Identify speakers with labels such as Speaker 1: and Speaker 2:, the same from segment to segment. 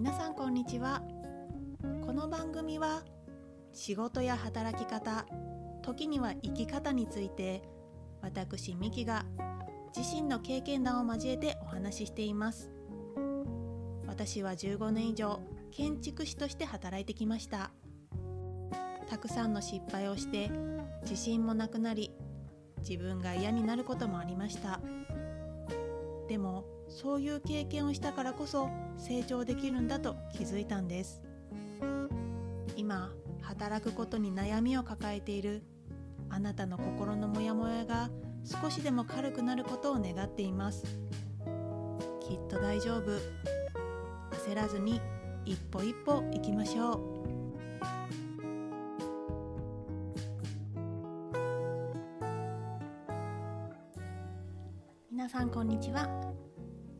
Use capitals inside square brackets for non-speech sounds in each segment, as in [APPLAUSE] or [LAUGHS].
Speaker 1: 皆さんこんにちは。この番組は仕事や働き方時には生き方について私ミキが自身の経験談を交えてお話ししています。私は15年以上建築士として働いてきました。たくさんの失敗をして自信もなくなり自分が嫌になることもありました。そういう経験をしたからこそ成長できるんだと気づいたんです。今働くことに悩みを抱えているあなたの心のモヤモヤが少しでも軽くなることを願っています。きっと大丈夫。焦らずに一歩一歩行きましょう。皆さんこんにちは。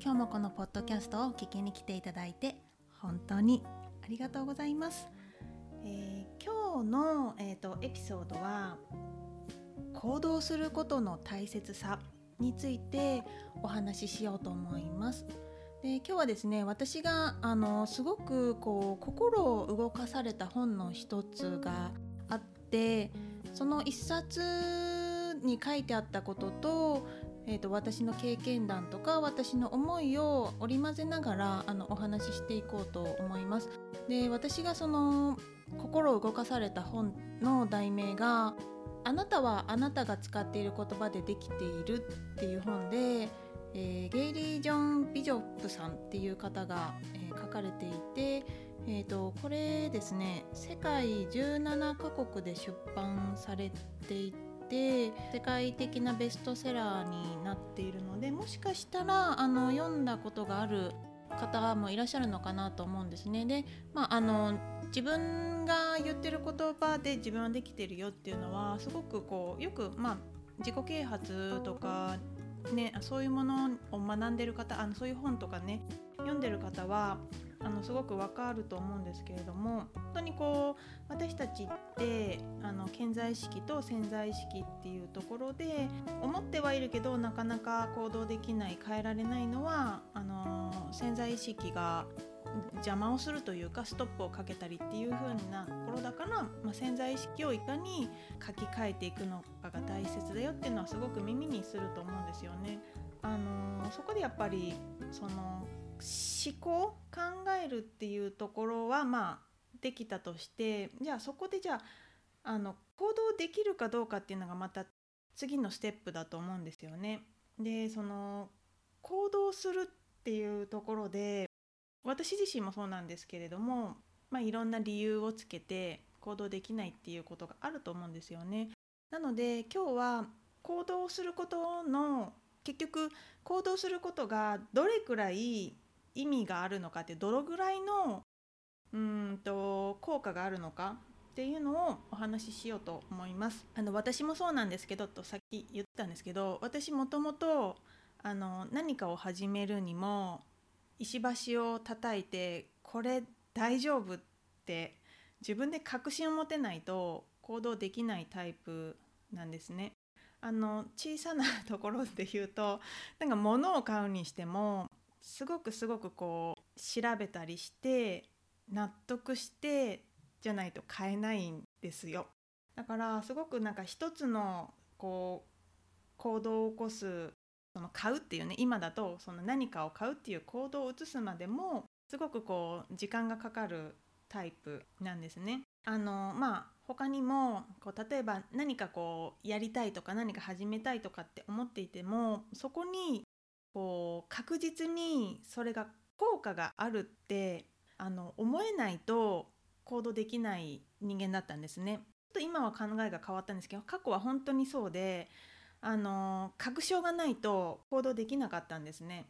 Speaker 1: 今日もこのポッドキャストを聞きに来ていただいて本当にありがとうございます、えー、今日の、えーと、エピソードは行動することの大切さについてお話ししようと思います。で今日はですね私があのすごくこう心を動かされた本の一つがあってその一冊に書いてあったこととえーと、私の経験談とか私の思いを織り交ぜながらあのお話ししていこうと思います。で私がその心を動かされた本の題名が「あなたはあなたが使っている言葉でできている」っていう本で、えー、ゲイリー・ジョン・ビジョップさんっていう方が、えー、書かれていて、えーとこれですね世界17カ国で出版されていて。て世界的なベストセラーになっているのでもしかしたらあの読んだことがある方もいらっしゃるのかなと思うんですね。で、まあ、あの自分が言ってる言葉で自分はできてるよっていうのはすごくこうよく、まあ、自己啓発とか、ね、そういうものを学んでる方あのそういう本とかね読んでる方はあのすごくわかると思うんですけれども本当にこう私たちってあの潜在意識と潜在意識っていうところで思ってはいるけどなかなか行動できない変えられないのはあの潜在意識が邪魔をするというかストップをかけたりっていう風なところだから、まあ、潜在意識をいかに書き換えていくのかが大切だよっていうのはすごく耳にすると思うんですよね。あのそこでやっぱりその思考考えるっていうところはまあできたとしてじゃあそこでじゃああの行動できるかどうかっていうのがまた次のステップだと思うんですよね。でその行動するっていうところで私自身もそうなんですけれども、まあ、いろんな理由をつけて行動できないっていうことがあると思うんですよね。なので今日は行動することの結局行動することがどれくらい意味があるのかってどのぐらいのうんと効果があるのかっていうのをお話ししようと思います。あの私もそうなんですけどとさっき言ったんですけど私もともとあの何かを始めるにも石橋を叩いてこれ大丈夫って自分で確信を持てないと行動できないタイプなんですね。あの小さなところで言うとなんか物を買うにしてもすごくすごくこう調べたりして納得してじゃないと買えないんですよだからすごくなんか一つのこう行動を起こすその買うっていうね今だとその何かを買うっていう行動を移すまでもすごくこう時間がかかるタイプなんですね。あのまあ他にもこう例えば何かこうやりたいとか何か始めたいとかって思っていてもそこにこう確実にそれが効果があるってあの思えないと行動できない人間だったんですね。ちょっと今は考えが変わったんですけど過去は本当にそうであの確証がないと行動できなかったんですね。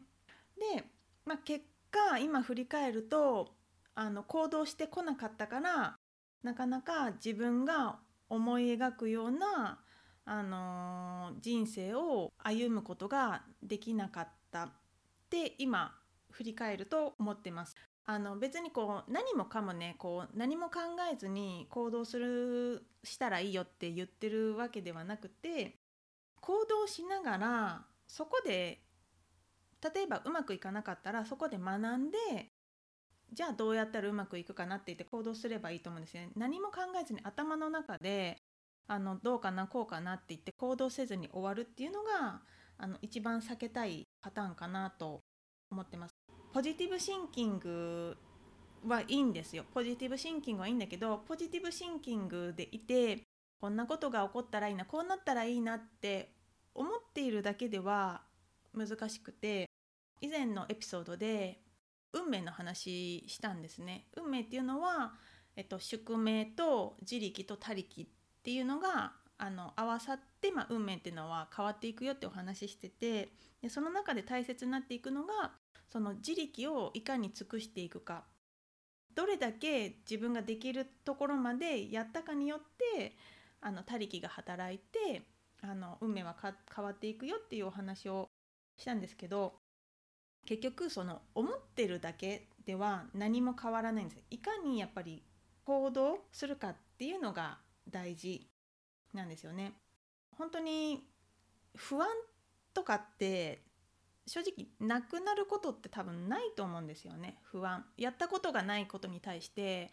Speaker 1: で、まあ、結果今振り返るとあの行動してこなかったからなかなか自分が思い描くようなあの人生を歩むことができなかったって今振り返ると思ってます。あの別にこう何もかもねこう何も考えずに行動するしたらいいよって言ってるわけではなくて行動しながらそこで例えばうまくいかなかったらそこで学んでじゃあどうやったらうまくいくかなって言って行動すればいいと思うんですよね。何も考えずに頭の中であのどうかなこうかなって言って行動せずに終わるっていうのがあの一番避けたいパターンかなと思ってます。ポジティブシンキングはいいんですよ。ポジティブシンキングはいいんだけどポジティブシンキングでいてこんなことが起こったらいいなこうなったらいいなって思っているだけでは難しくて以前のエピソードで運命の話したんですね。運命っていうのは、えっと、宿命と自力と他力っていうのがあの合わさって、まあ、運命っていうのは変わっていくよってお話ししててでその中で大切になっていくのがその自力をいかに尽くしていくか。どれだけ自分ができるところまでやったかによってあの他力が働いてあの運命は変わっていくよっていうお話をしたんですけど結局その思ってるだけでは何も変わらないんです。いかにやっぱり行動するかっていうのが大事なんですよね。本当に不安とかって正直なくなることって多分ないと思うんですよね。不安。やったことがないことに対して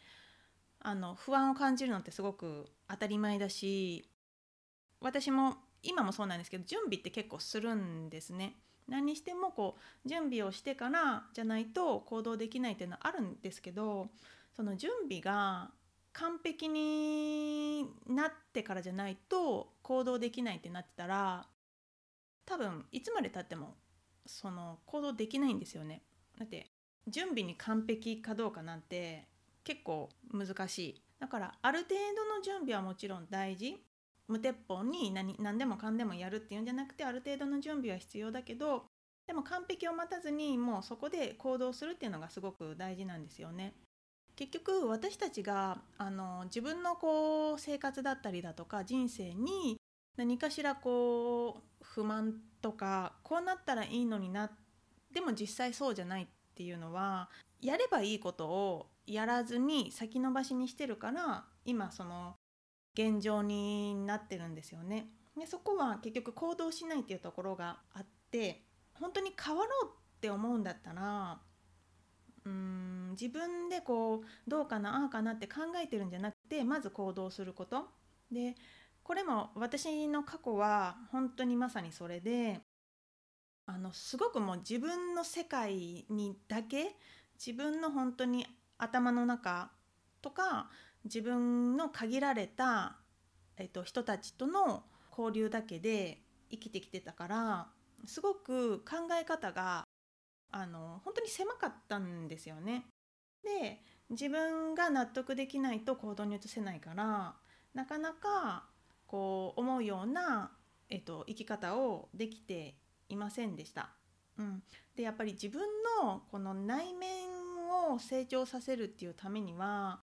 Speaker 1: あの不安を感じるのってすごく当たり前だし私も今もそうなんですけど準備って結構するんですね。何にしてもこう準備をしてからじゃないと行動できないっていうのはあるんですけどその準備が完璧になってからじゃないと行動できないってなってたら多分いつまでたってもその行動できないんですよね。だって準備に完璧かどうかなんて結構難しい。だからある程度の準備はもちろん大事無鉄砲に何何でもかんでもやるっていうんじゃなくてある程度の準備は必要だけどでも完璧を待たずにもうそこで行動するっていうのがすごく大事なんですよね。結局私たちがあの自分のこう生活だったりだとか人生に何かしらこう不満とかこうなったらいいのになでも実際そうじゃないっていうのはやればいいことをやらずに先延ばしにしてるから今その現状になってるんですよね。でそこは結局行動しないっていうところがあって本当に変わろうって思うんだったらうん自分でこうどうかなああかなって考えてるんじゃなくてまず行動すること。でこれも私の過去は本当にまさにそれであのすごくもう自分の世界にだけ自分の本当に頭の中とか自分の限られた、えっと、人たちとの交流だけで生きてきてたからすごく考え方があの本当に狭かったんですよね。で自分が納得できないと行動に移せないからなかなかこう思うような、えっと、生き方をできていませんでした。うん、でやっぱり自分のこの内面を成長させるっていうためには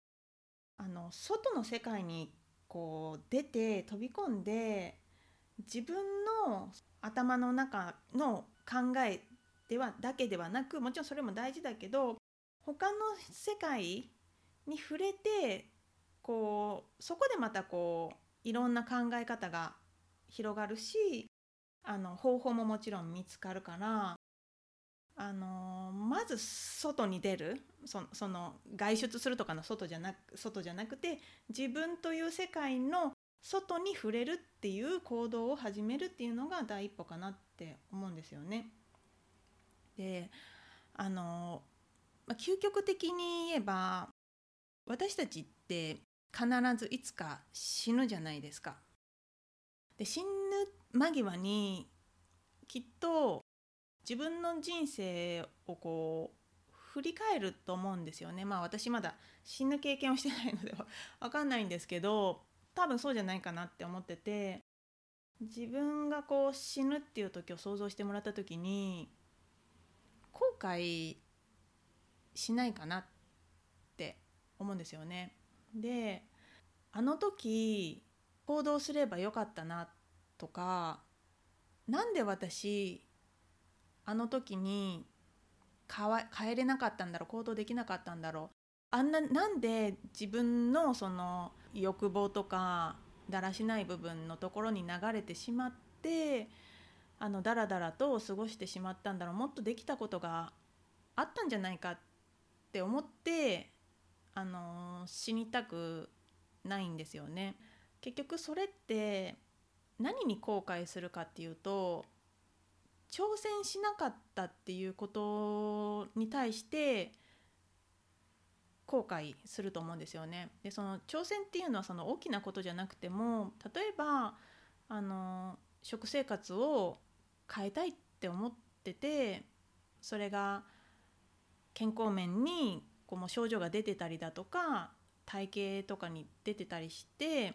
Speaker 1: あの外の世界にこう出て飛び込んで自分の頭の中の考えではだけではなくもちろんそれも大事だけど他の世界に触れてこうそこでまたこういろんな考え方が広がるしあの方法ももちろん見つかるからあのまず外に出るそその外出するとかの外じゃなく外じゃなくて自分という世界の外に触れるっていう行動を始めるっていうのが第一歩かなって思うんですよね。であの、まあ、究極的に言えば私たちって必ずいつか死ぬじゃないですか。で死ぬ間際にきっと自分の人生をこう振り返ると思うんですよねまあ私まだ死ぬ経験をしてないので分 [LAUGHS] かんないんですけど多分そうじゃないかなって思ってて自分がこう死ぬっていう時を想像してもらった時に後悔しないかなって思うんですよね。であの時行動すればよかったなとかなんで私あの時に帰れなかったんだろう行動できなかったんだろうあんななんで自分のその欲望とかだらしない部分のところに流れてしまってあのだらだらと過ごしてしまったんだろうもっとできたことがあったんじゃないかって思ってあの死にたくないんですよね。結局それって何に後悔するかっていうと挑戦しなかったっていうことに対して後悔すると思うんですよね。でその挑戦っていうのはその大きなことじゃなくても例えばあの食生活を変えたいって思っててそれが健康面にこうもう症状が出てたりだとか体型とかに出てたりして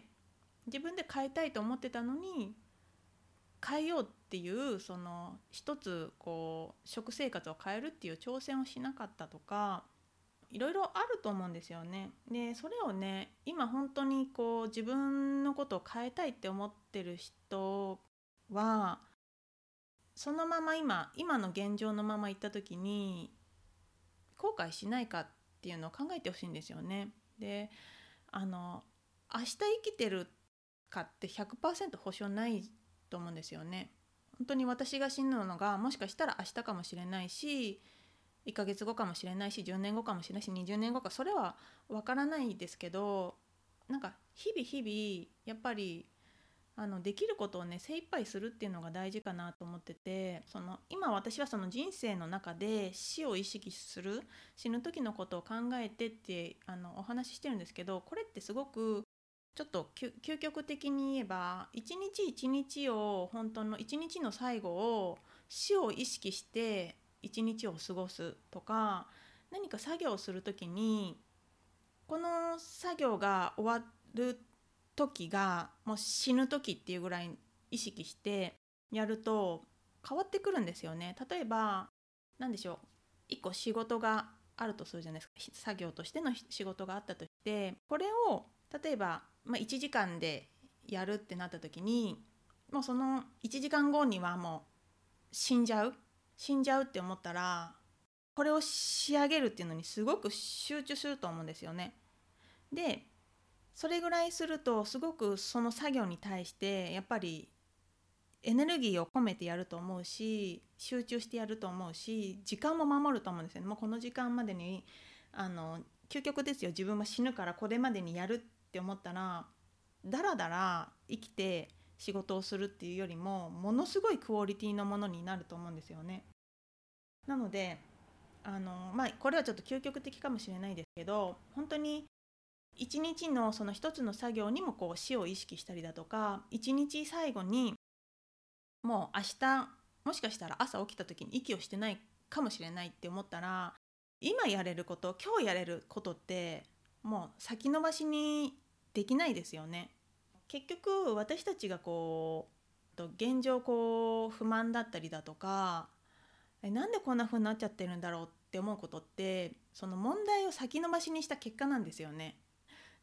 Speaker 1: 自分で変えたいと思ってたのに変えようっていうその一つこう食生活を変えるっていう挑戦をしなかったとかいろいろあると思うんですよね。でそれをね今本当にこう自分のことを変えたいって思ってる人はそのまま今今の現状のまま行った時に後悔しないかっていうのを考えてほしいんですよね。であの明日生きてるかって100%保証ないと思うんですよね。本当に私が死ぬのがもしかしたら明日かもしれないし1ヶ月後かもしれないし10年後かもしれないし20年後かそれは分からないですけどなんか日々日々やっぱりあのできることをね精一杯するっていうのが大事かなと思っててその今私はその人生の中で死を意識する死ぬ時のことを考えてってあのお話ししてるんですけどこれってすごくちょっと究極的に言えば一日一日を本当の一日の最後を死を意識して一日を過ごすとか何か作業をする時にこの作業が終わる時がもう死ぬ時っていうぐらい意識してやると変わってくるんですよね。例えば何でしょう一個仕事があるとするじゃないですか作業としての仕事があったとしてこれを例えば、まあ、1時間でやるってなった時にもうその1時間後にはもう死んじゃう死んじゃうって思ったらこれを仕上げるっていうのにすごく集中すると思うんですよね。でそれぐらいするとすごくその作業に対してやっぱりエネルギーを込めてやると思うし集中してやると思うし時間も守ると思うんですよね。もうこの時間までにあの究極ですよ自分は死ぬからこれまでにやるって思ったらだらだら生きて仕事をするっていうよりもものすごいクオリティのものになると思うんですよね。なのであのまあこれはちょっと究極的かもしれないですけど本当に一日のその一つの作業にもこう死を意識したりだとか一日最後にもう明日もしかしたら朝起きた時に息をしてないかもしれないって思ったら今やれること今日やれることってもう先延ばしにできないですよね。結局私たちがこう現状こう不満だったりだとかえなんでこんな風になっちゃってるんだろうって思うことってその問題を先延ばしにした結果なんですよね。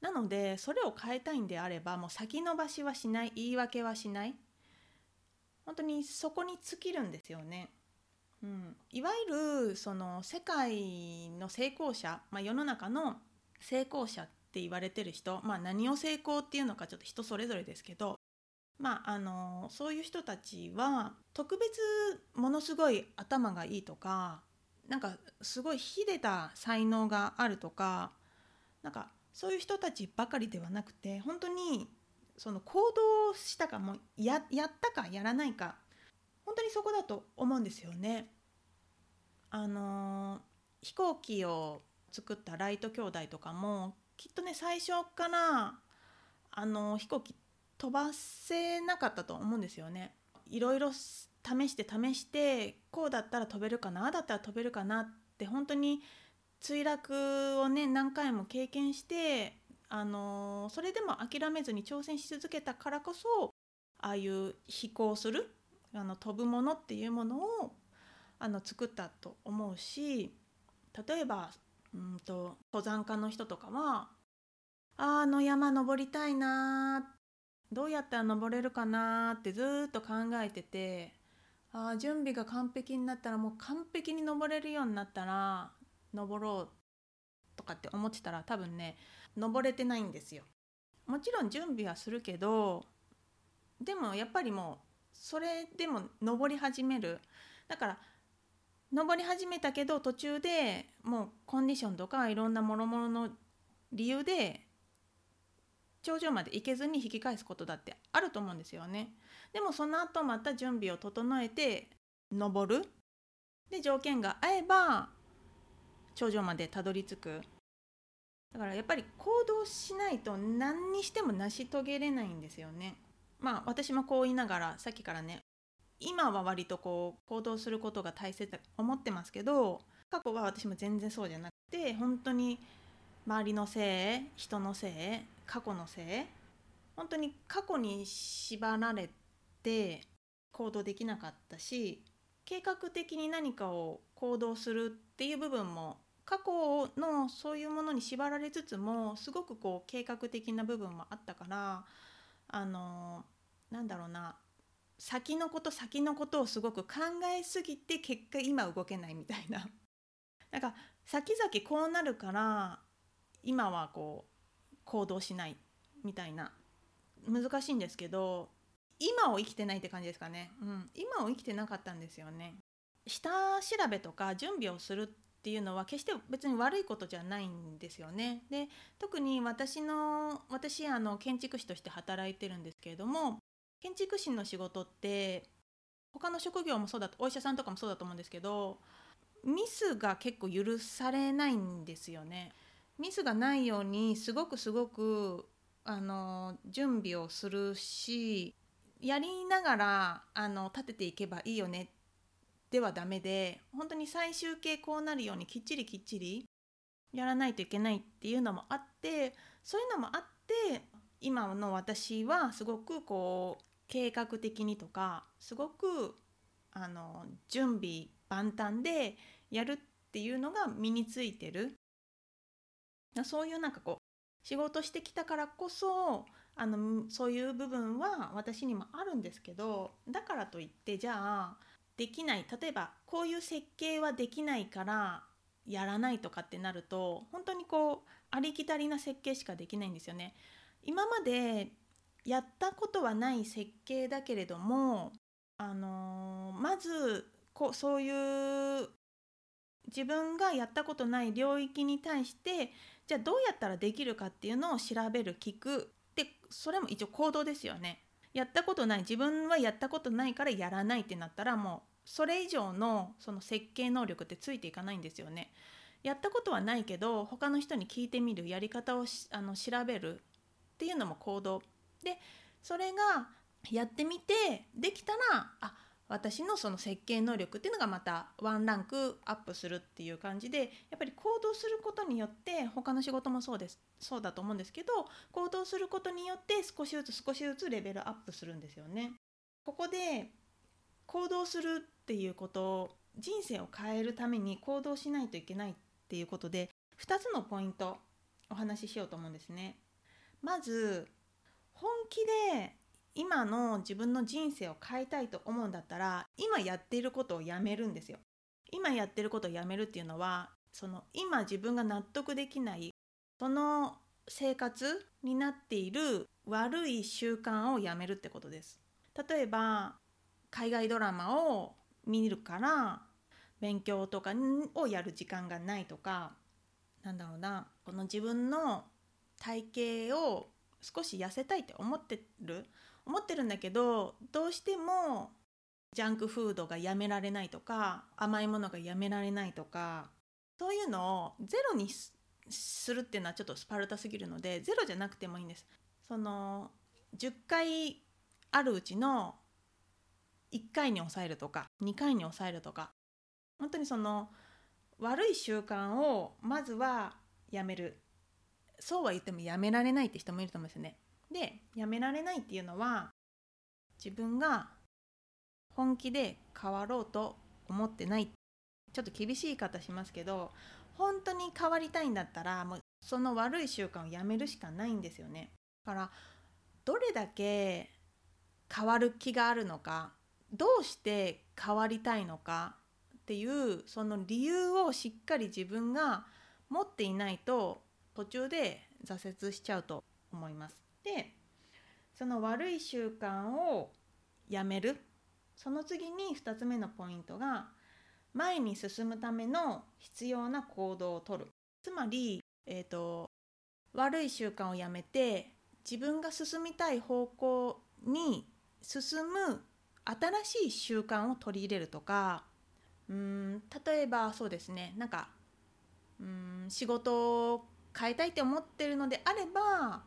Speaker 1: なのでそれを変えたいんであればもう先延ばしはしない言い訳はしない本当にそこに尽きるんですよね。うん、いわゆるその世界の成功者、まあ、世の中の成功者って言われてる人、まあ、何を成功っていうのかちょっと人それぞれですけど、まあ、あのそういう人たちは特別ものすごい頭がいいとかなんかすごい秀でた才能があるとかなんかそういう人たちばかりではなくて本当にその行動したかもややったかやらないか本当にそこだと思うんですよね。あの飛行機を作ったライト兄弟とかもきっとね最初からあの飛行機飛ばせなかったと思うんですよね。いろいろ試して試してこうだったら飛べるかなあだったら飛べるかなって本当に墜落をね何回も経験してあのそれでも諦めずに挑戦し続けたからこそああいう飛行するあの飛ぶものっていうものをあの作ったと思うし例えばうんと登山家の人とかはあの山登りたいなどうやったら登れるかなってずっと考えててあ準備が完璧になったらもう完璧に登れるようになったら登ろうとかって思ってたら多分ね登れてないんですよ。もちろん準備はするけどでもやっぱりもうそれでも登り始めるだから登り始めたけど途中でもうコンディションとかいろんなもろもろの理由で頂上まで行けずに引き返すことだってあると思うんですよね。でもその後また準備を整えて登る。で条件が合えば頂上までたどり着く。だからやっぱり行動しないと何にしても成し遂げれないんですよね。まあ私もこう言いながらさっきからね今は割とこう行動することが大切だと思ってますけど過去は私も全然そうじゃなくて本当に周りのせい人のせい過去のせい本当に過去に縛られて行動できなかったし計画的に何かを行動するっていう部分も過去のそういうものに縛られつつもすごくこう計画的な部分もあったからあのなんだろうな先のこと先のことをすごく考えすぎて結果今動けないみたいな。[LAUGHS] なんか先々こうなるから今はこう行動しないみたいな。難しいんですけど今を生きてないって感じですかね、うん、今を生きてなかったんですよね。下調べとか準備をするっていうのは決して別に悪いことじゃないんですよねで特に私の私あの建築士として働いてるんですけれども建築士の仕事って他の職業もそうだとお医者さんとかもそうだと思うんですけどミスが結構許されないんですよね。ミスがないようにすごくすごくあの準備をするしやりながらあの立てていけばいいよねではダメで本当に最終形こうなるようにきっちりきっちりやらないといけないっていうのもあってそういうのもあって今の私はすごくこう計画的にとかすごくあの準備万端でやるっていうのが身についてる。そういうなんかこう仕事してきたからこそあのそういう部分は私にもあるんですけどだからといってじゃあできない例えばこういう設計はできないからやらないとかってなると本当にこうありきたりな設計しかできないんですよね。今までやったことはない設計だけれども、あのー、まずこうそういう自分がやったことない領域に対してじゃあどうやったらできるかっていうのを調べる聞くでそれも一応行動ですよね。やったことない自分はやったことないからやらないってなったらもうそれ以上のその設計能力ってついていかないんですよね。やったことはないけど他の人に聞いてみるやり方をあの調べるっていうのも行動でそれがやってみてできたらあ私のその設計能力っていうのがまたワンランクアップするっていう感じでやっぱり行動することによって他の仕事もそうですそうだと思うんですけど行動することによって少しずつ少しずつレベルアップするんですよね。ここで行動するっていうことを人生を変えるために行動しないといけないっていうことで2つのポイントお話ししようと思うんですね。まず本気で今の自分の人生を変えたいと思うんだったら今やっていることをやめるんですよ。今やってることをやめるっていうのはその今自分が納得できないその生活になっている悪い習慣をやめるってことです。例えば海外ドラマを見るから勉強とかをやる時間がないとかなんだろうなこの自分の体型を少し痩せたいって思ってる思ってるんだけどどうしてもジャンクフードがやめられないとか甘いものがやめられないとかそういうのをゼロにするっていうのはちょっとスパルタすぎるのでゼロじゃなくてもいいんです。その10回あるうちの1回に抑えるとか2回に抑えるとか本当にその悪い習慣をまずはやめるそうは言ってもやめられないって人もいると思うんですよね。でやめられないっていうのは自分が本気で変わろうと思ってないちょっと厳しい言い方しますけど本当に変わりたいんだったらもうその悪い習慣をやめるしかないんですよね。だからどれだけ変わる気があるのかどうして変わりたいのかっていうその理由をしっかり自分が持っていないと途中で挫折しちゃうと思います。でその悪い習慣をやめる。その次に2つ目のポイントが前に進むための必要な行動をとる。つまり、えーと、悪い習慣をやめて自分が進みたい方向に進む新しい習慣を取り入れるとかうん例えばそうですね。なんかうん仕事を変えたいって思ってるのであれば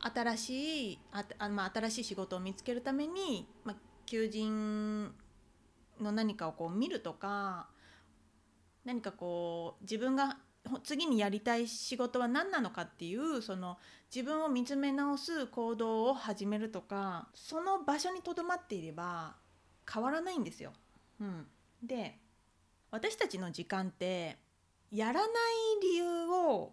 Speaker 1: 新しいああ、まあ、新しい仕事を見つけるために、まあ、求人の何かをこう見るとか何かこう自分が次にやりたい仕事は何なのかっていうその自分を見つめ直す行動を始めるとかその場所にとどまっていれば変わらないんですよ。うん、で私たちの時間ってやらない理由を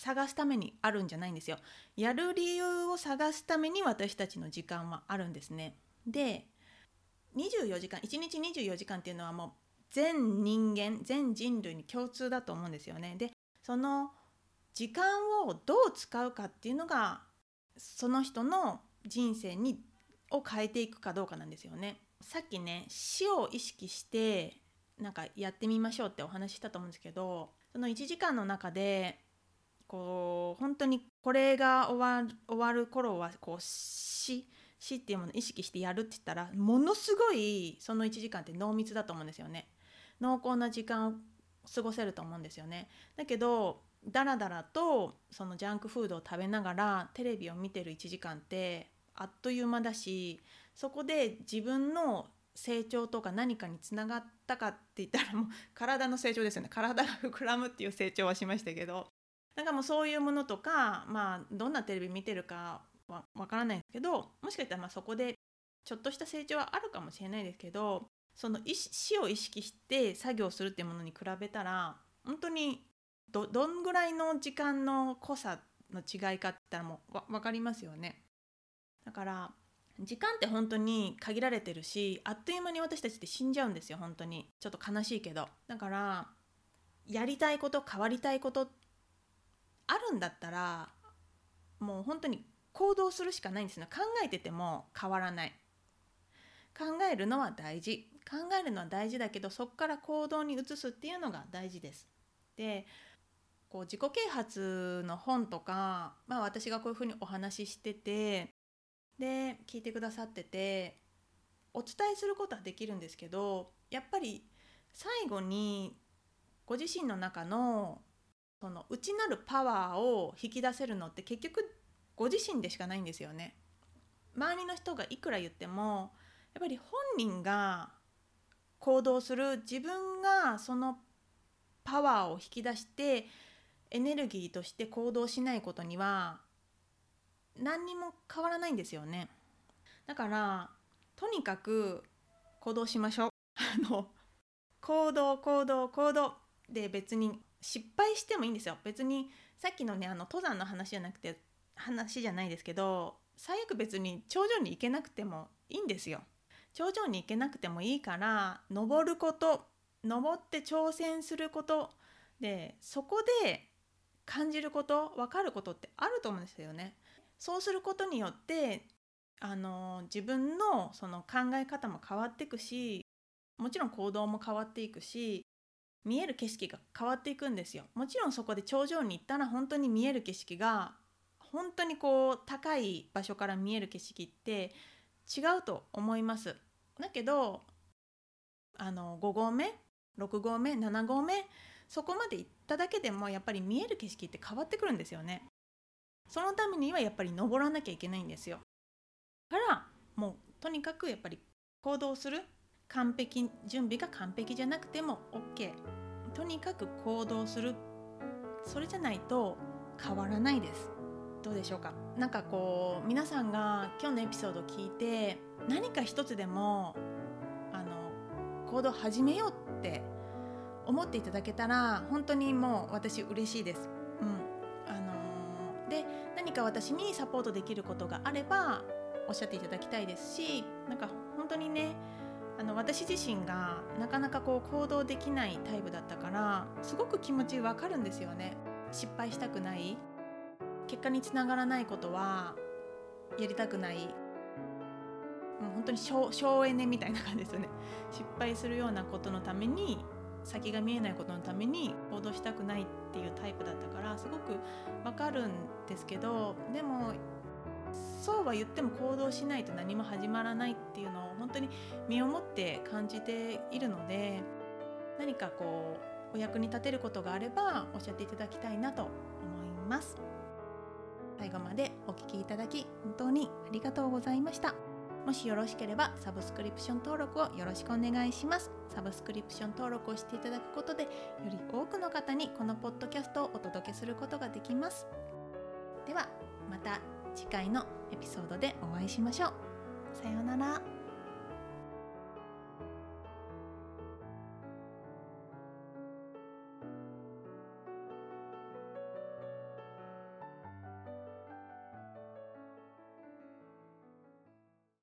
Speaker 1: 探すためにあるんじゃないんですよ。やる理由を探すために私たちの時間はあるんですね。で24時間1日24時間っていうのはもう全人間全人類に共通だと思うんですよね。でその時間をどう使うかっていうのがその人の人生にを変えていくかどうかなんですよね。さっきね死を意識してなんかやってみましょうってお話ししたと思うんですけどその1時間の中でこう本当にこれが終わる終わる頃はこう死死っていうものを意識してやるって言ったらものすごいその1時間って濃密だと思うんですよね。濃厚な時間を過ごせると思うんですよね。だけどダラダラとそのジャンクフードを食べながらテレビを見てる1時間ってあっという間だしそこで自分の成長とか何かにつながったかって言ったらもう体の成長ですよね体が膨らむっていう成長はしましたけどなんかもうそういうものとかまあどんなテレビ見てるかはわからないけどもしかしたらまそこでちょっとした成長はあるかもしれないですけどその死を意識して作業するっていうものに比べたら本当にどどんぐらいの時間の濃さの違いかって言ったらもう分かりますよね。だから時間って本当に限られてるしあっという間に私たちって死んじゃうんですよ本当にちょっと悲しいけどだからやりたいこと変わりたいことっあるんだったらもう本当に行動するしかないんですね。考えてても変わらない。考えるのは大事。考えるのは大事だけどそこから行動に移すっていうのが大事です。でこう自己啓発の本とか、まあ、私がこういうふうにお話ししててで聞いてくださっててお伝えすることはできるんですけどやっぱり最後にご自身の中のその内なるパワーを引き出せるのって結局ご自身でしかないんですよね。周りの人がいくら言ってもやっぱり本人が行動する自分がそのパワーを引き出してエネルギーとして行動しないことには何にも変わらないんですよね。だからとにかく行動しましょう。[LAUGHS] あの行動行動行動で別に失敗してもいいんですよ。別にさっきのねあの登山の話じゃなくて話じゃないですけど最悪別に頂上に行けなくてもいいんですよ。頂上に行けなくてもいいから登ること登って挑戦することでそこで感じること分かることってあると思うんですよね。そうすることによってあの自分のその考え方も変わっていくしもちろん行動も変わっていくし見える景色が変わっていくんですよ。もちろんそこで頂上に行ったら本当に見える景色が本当にこう高い場所から見える景色って違うと思います。だけどあの5合目6合目7合目そこまで行っただけでもやっぱり見える景色って変わってくるんですよね。そのためにはやっぱり登らなきゃいけないんですよ。からもうとにかくやっぱり行動する。完璧準備が完璧じゃなくても OK とにかく行動する。それじゃないと変わらないです。どうでしょうか？なんかこう皆さんが今日のエピソードを聞いて何か一つでもあの行動始めようって思っていただけたら本当にもう私嬉しいです。うん。あのー、で何か私にサポートできることがあればおっしゃっていただきたいですしなんか本当にねあの私自身がなかなかこう行動できないタイプだったからすごく気持ちわかるんですよね。失敗したくない。結果につながらないことはやりたくない。もう本当に省省エネみたいな感じですよね。失敗するようなことのために先が見えないことのために行動したくないっていうタイプだったからすごくわかるんですけどでもそうは言っても行動しないと何も始まらないっていうのを本当に身をもって感じているので何かこうお役に立てることがあればおっしゃっていただきたいなと思います。最後までお聞きいただき本当にありがとうございました。もしよろしければサブスクリプション登録をよろしくお願いします。サブスクリプション登録をしていただくことでより多くの方にこのポッドキャストをお届けすることができます。ではまた。次回のエピソードでお会いしましょう。さようなら。